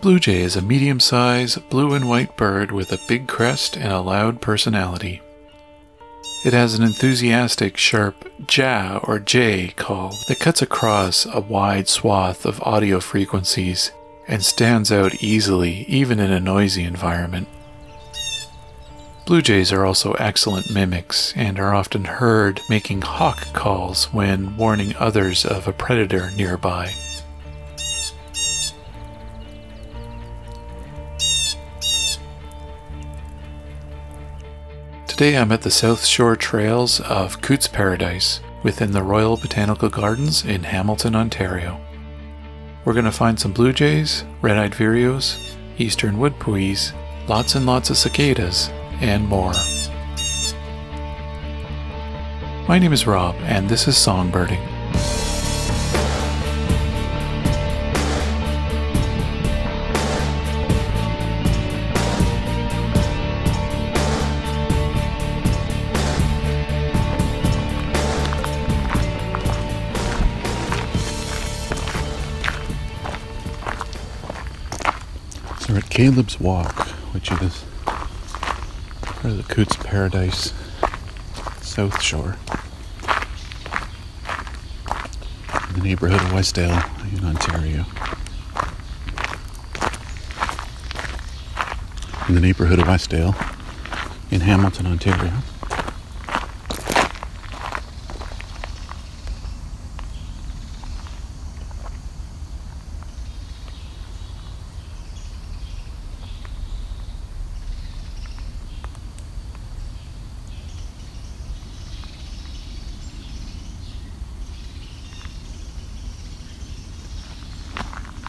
blue jay is a medium sized blue and white bird with a big crest and a loud personality. It has an enthusiastic, sharp ja or j call that cuts across a wide swath of audio frequencies and stands out easily even in a noisy environment. Blue jays are also excellent mimics and are often heard making hawk calls when warning others of a predator nearby. Today I'm at the South Shore Trails of Cootes Paradise within the Royal Botanical Gardens in Hamilton, Ontario. We're going to find some blue jays, red eyed vireos, eastern wood-pewees, lots and lots of cicadas, and more. My name is Rob, and this is Songbirding. Caleb's Walk, which is part of the Cootes Paradise South Shore. In the neighborhood of Westdale in Ontario. In the neighborhood of Westdale in Hamilton, Ontario.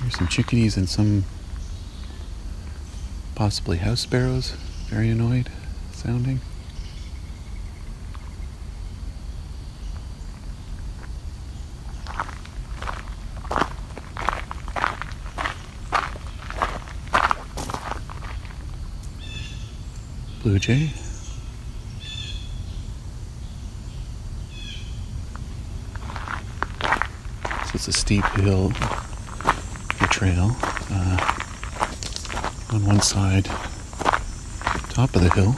There's some chickadees and some possibly house sparrows. Very annoyed sounding. Blue jay. So it's a steep hill trail. Uh, on one side, top of the hill,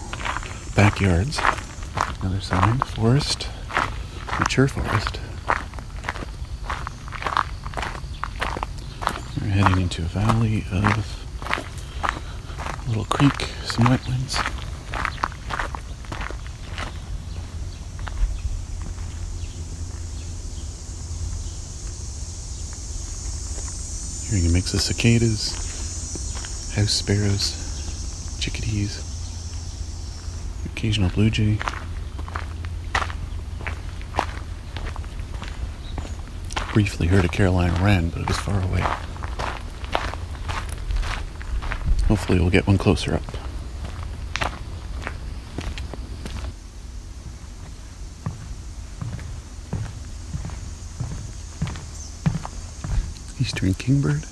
backyards. Other side, forest, mature forest. We're heading into a valley of a little creek, some wetlands. Of cicadas, house sparrows, chickadees, occasional blue jay. Briefly heard a Carolina wren, but it was far away. Hopefully, we'll get one closer up. Eastern kingbird.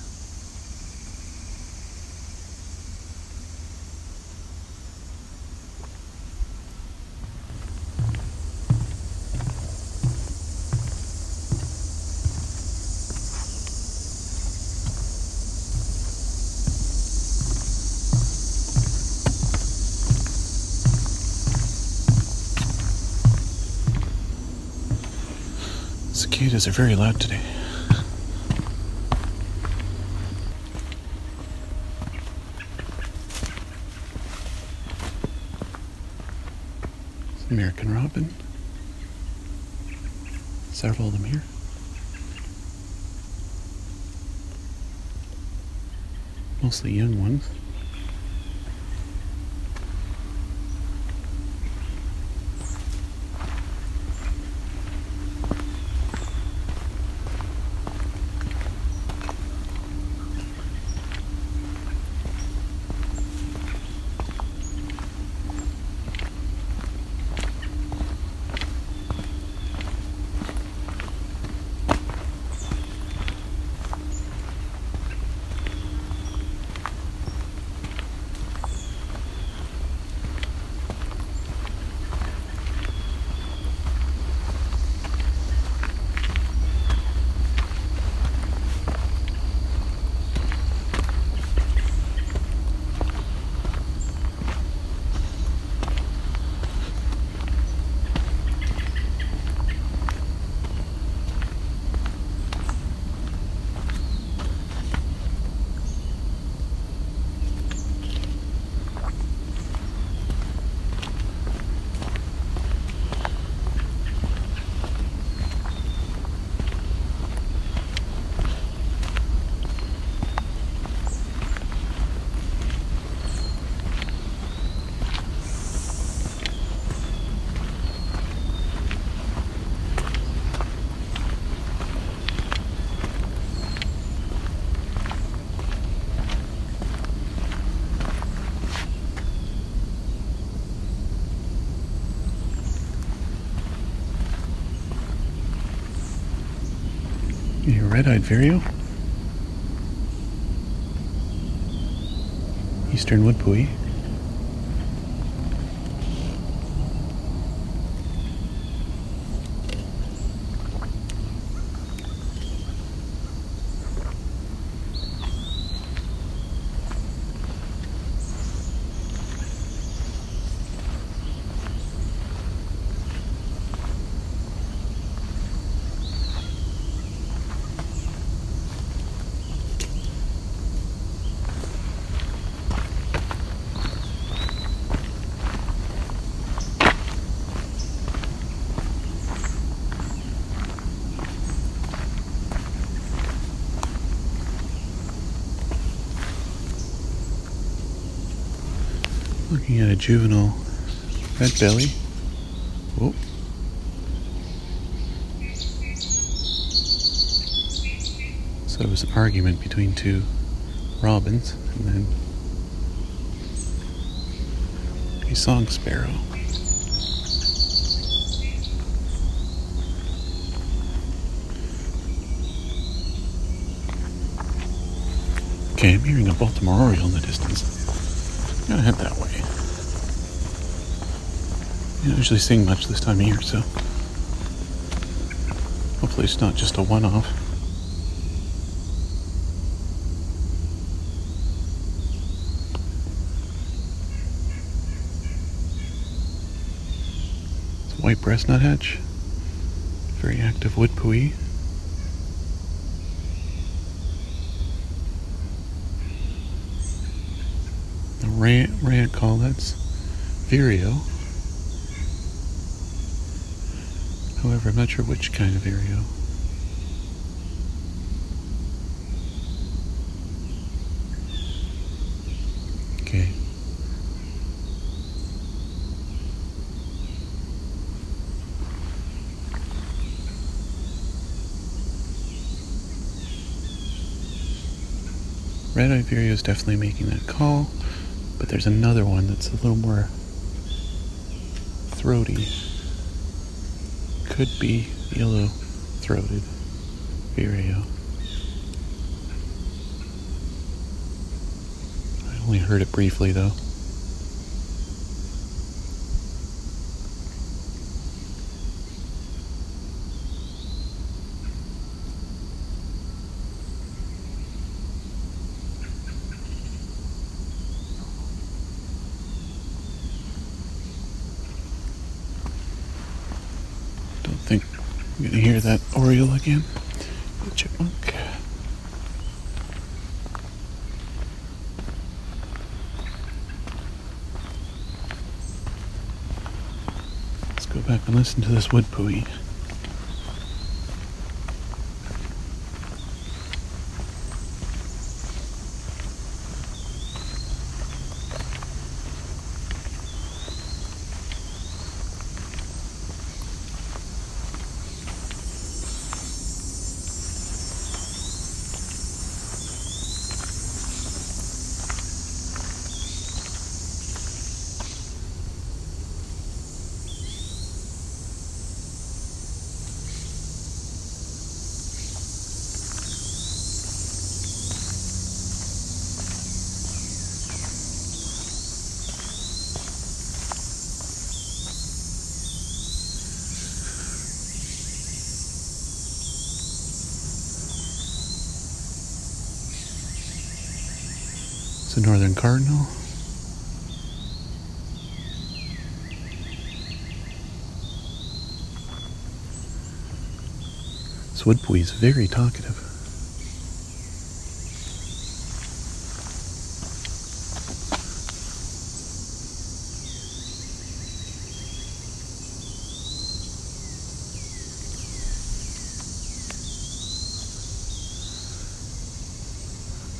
Cicadas are very loud today. American robin. Several of them here. Mostly young ones. Red-eyed vireo. Eastern wood-pewee. Looking at a juvenile red belly. Oh. So it was an argument between two robins and then a song sparrow. Okay, I'm hearing a Baltimore Oriole in the distance. I'm gonna head that way. You don't usually sing much this time of year, so hopefully it's not just a one-off. It's a white breast nuthatch, very active wood-pewee. The rant, rant call, that's vireo. However, I'm not sure which kind of vireo. Okay. Red Eye Vireo is definitely making that call, but there's another one that's a little more throaty. Could be yellow throated vireo. I only heard it briefly though. Don't think I'm gonna hear that oriole again. The chipmunk. Let's go back and listen to this wood-pewee. It's a northern cardinal. This is very talkative.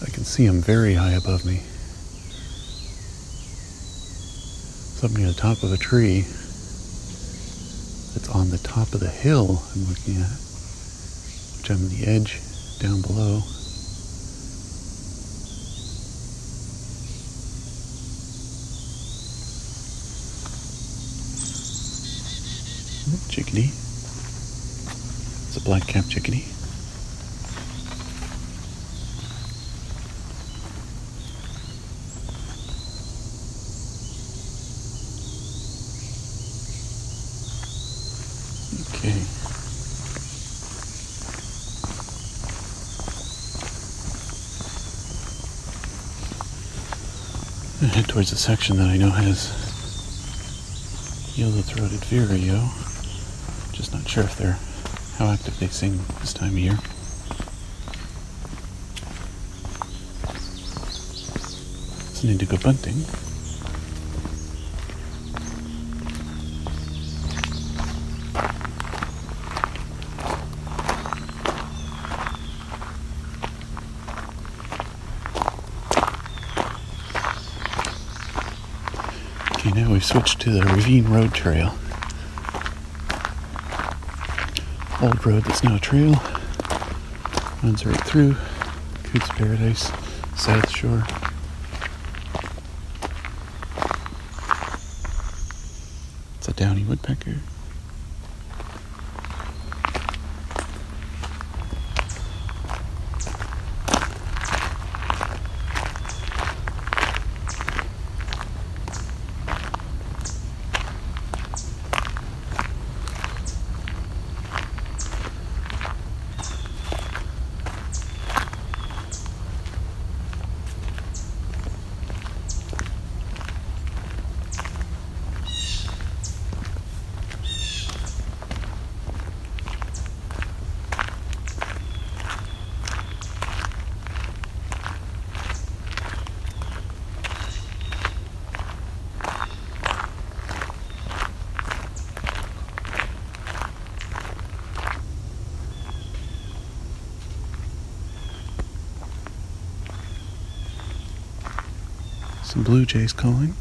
I can see him very high above me. It's up near the top of a tree. It's on the top of the hill I'm looking at, which I'm on the edge down below. Chickadee. It's a black-capped chickadee. Okay. I head towards a section that I know has yellow-throated vireo. Just not sure if they're how active they sing this time of year. Listening to go bunting. Okay, now we've switched to the Ravine Road Trail. Old road that's now a trail. Runs right through Cootes Paradise, South Shore. It's a downy woodpecker. Some blue jays calling.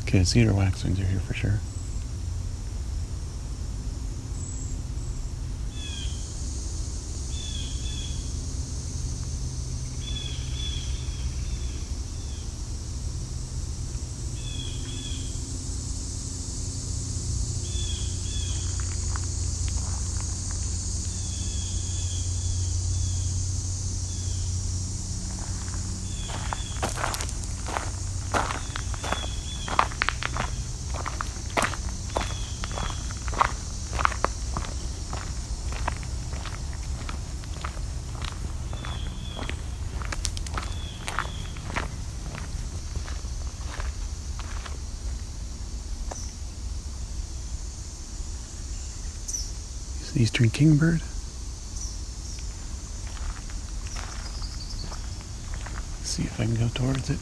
Okay, cedar waxwings are here for sure. Eastern kingbird. See if I can go towards it.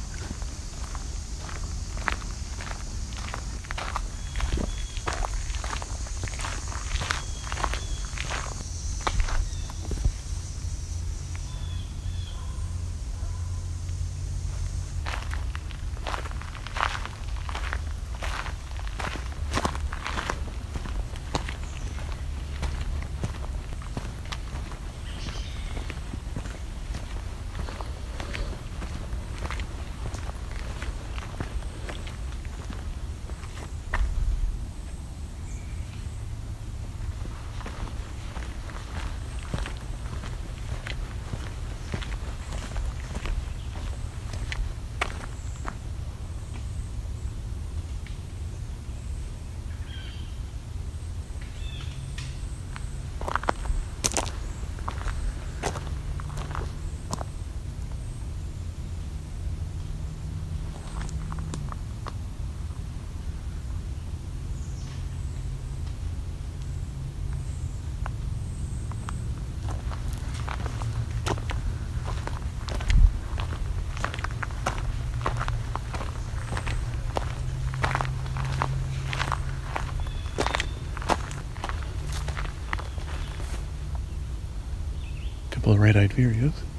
Couple of red-eyed vireos.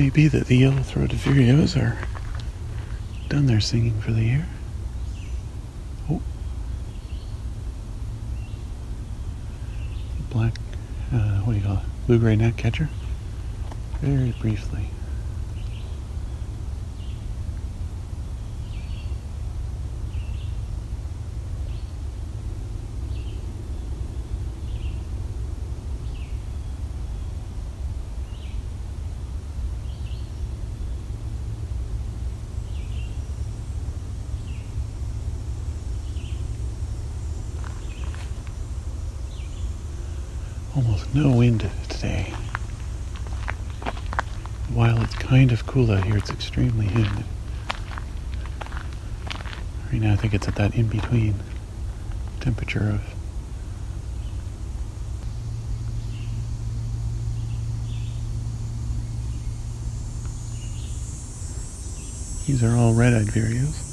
May be that the yellow-throated vireos are done their singing for the year. Oh. Black, uh, what do you call it? Blue-gray gnatcatcher. Very briefly. Almost no wind today. While it's kind of cool out here, it's extremely humid. Right now, I think it's at that in between temperature of These are all red-eyed vireos.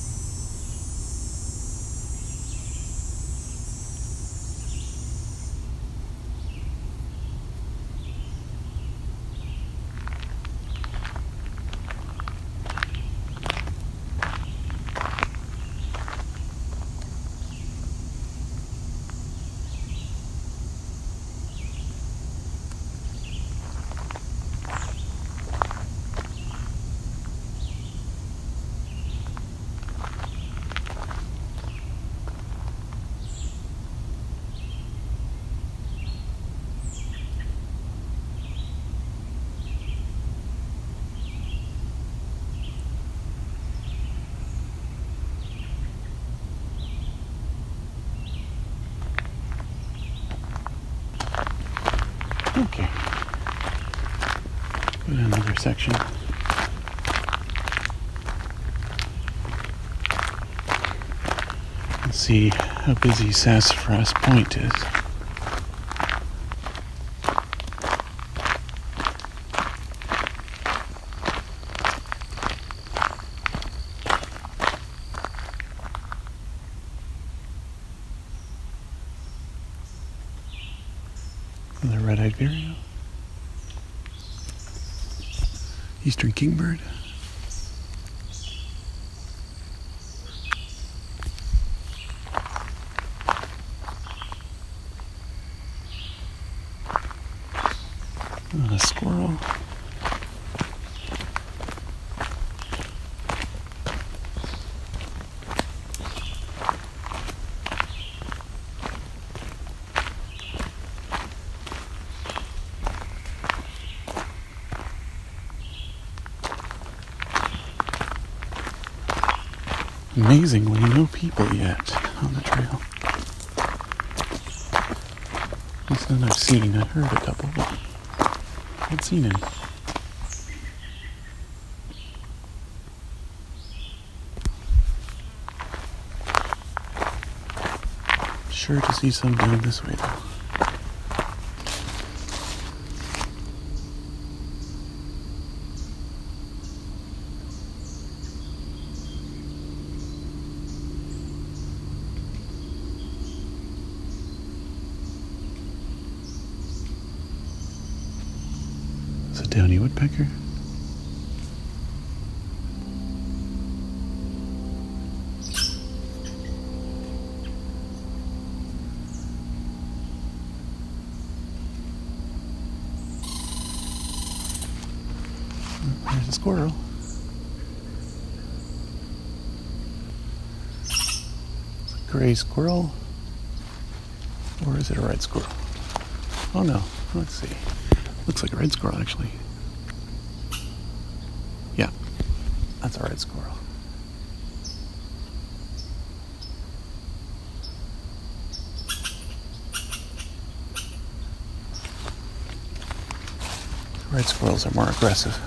Okay. Go to another section. Let's see how busy Sassafras Point is. Another red-eyed vireo. Eastern kingbird. A squirrel. Amazing no people yet on the trail. At least none I've seen. I've heard a couple, but I haven't seen any. Sure to see some down this way though. It's a downy woodpecker. There's a squirrel. It's a gray squirrel. Or is it a red squirrel? Oh no. Let's see. Looks like a red squirrel, actually. Yeah, that's a red squirrel. Red squirrels are more aggressive.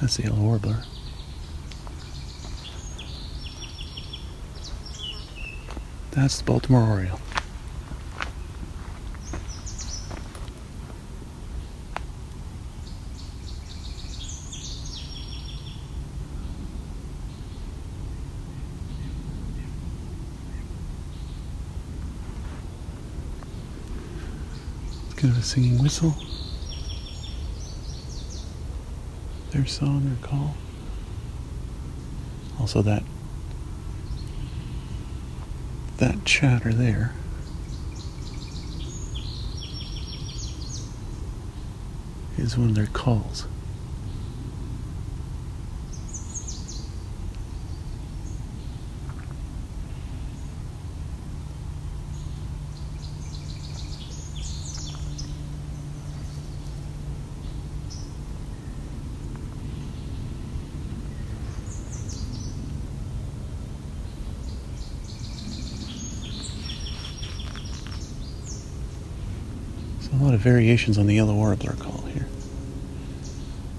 That's the yellow warbler. That's the Baltimore Oriole. It's kind of a singing whistle. Their song or call. Also that that chatter there. Is one of their calls. A lot of variations on the yellow warbler call here.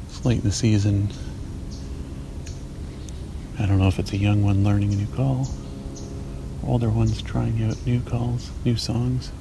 It's late in the season. I don't know if it's a young one learning a new call, older ones trying out new calls, new songs.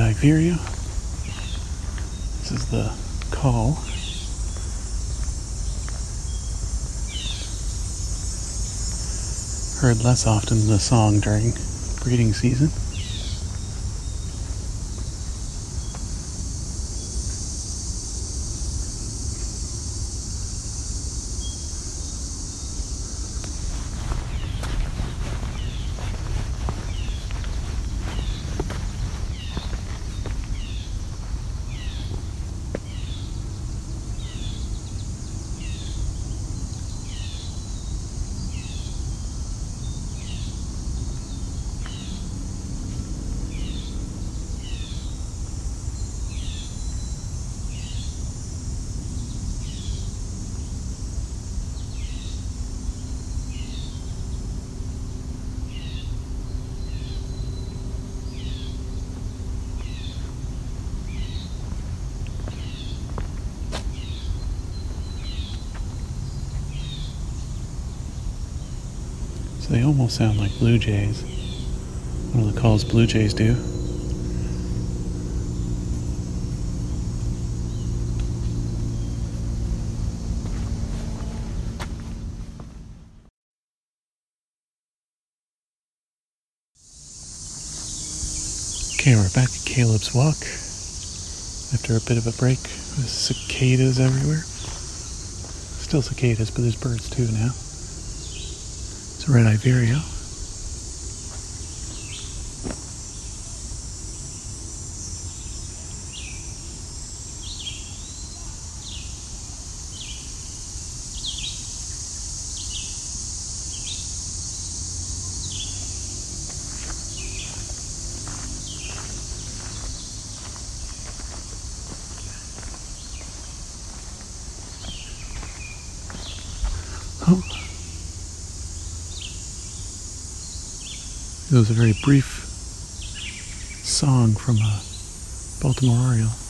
Red vireo. This is the call. Heard less often than the song during breeding season. So they almost sound like blue jays. One of the calls blue jays do. Okay, we're back at Caleb's Walk after a bit of a break cicadas everywhere. Still cicadas, but there's birds too now. It's red eye It was a very brief song from a Baltimore Oriole.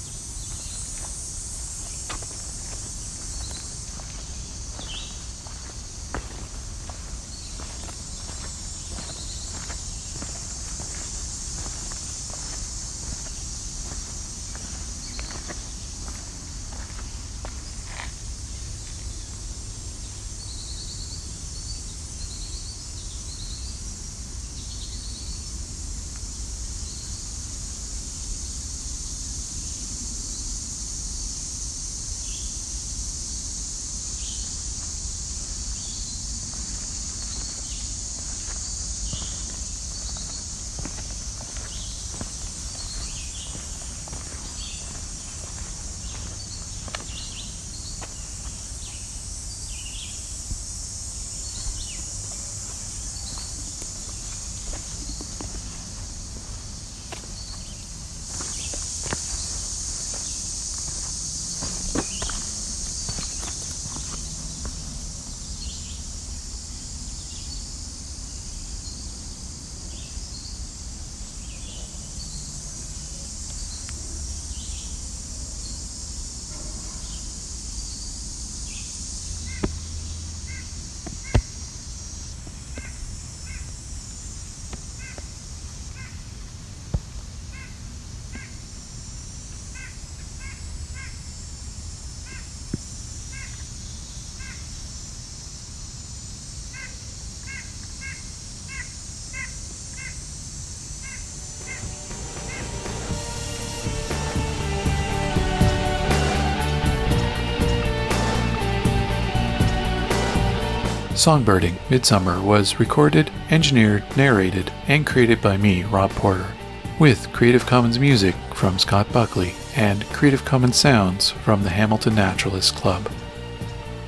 Songbirding Midsummer was recorded, engineered, narrated, and created by me, Rob Porter, with Creative Commons music from Scott Buckley and Creative Commons sounds from the Hamilton Naturalist Club.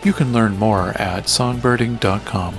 You can learn more at songbirding.com.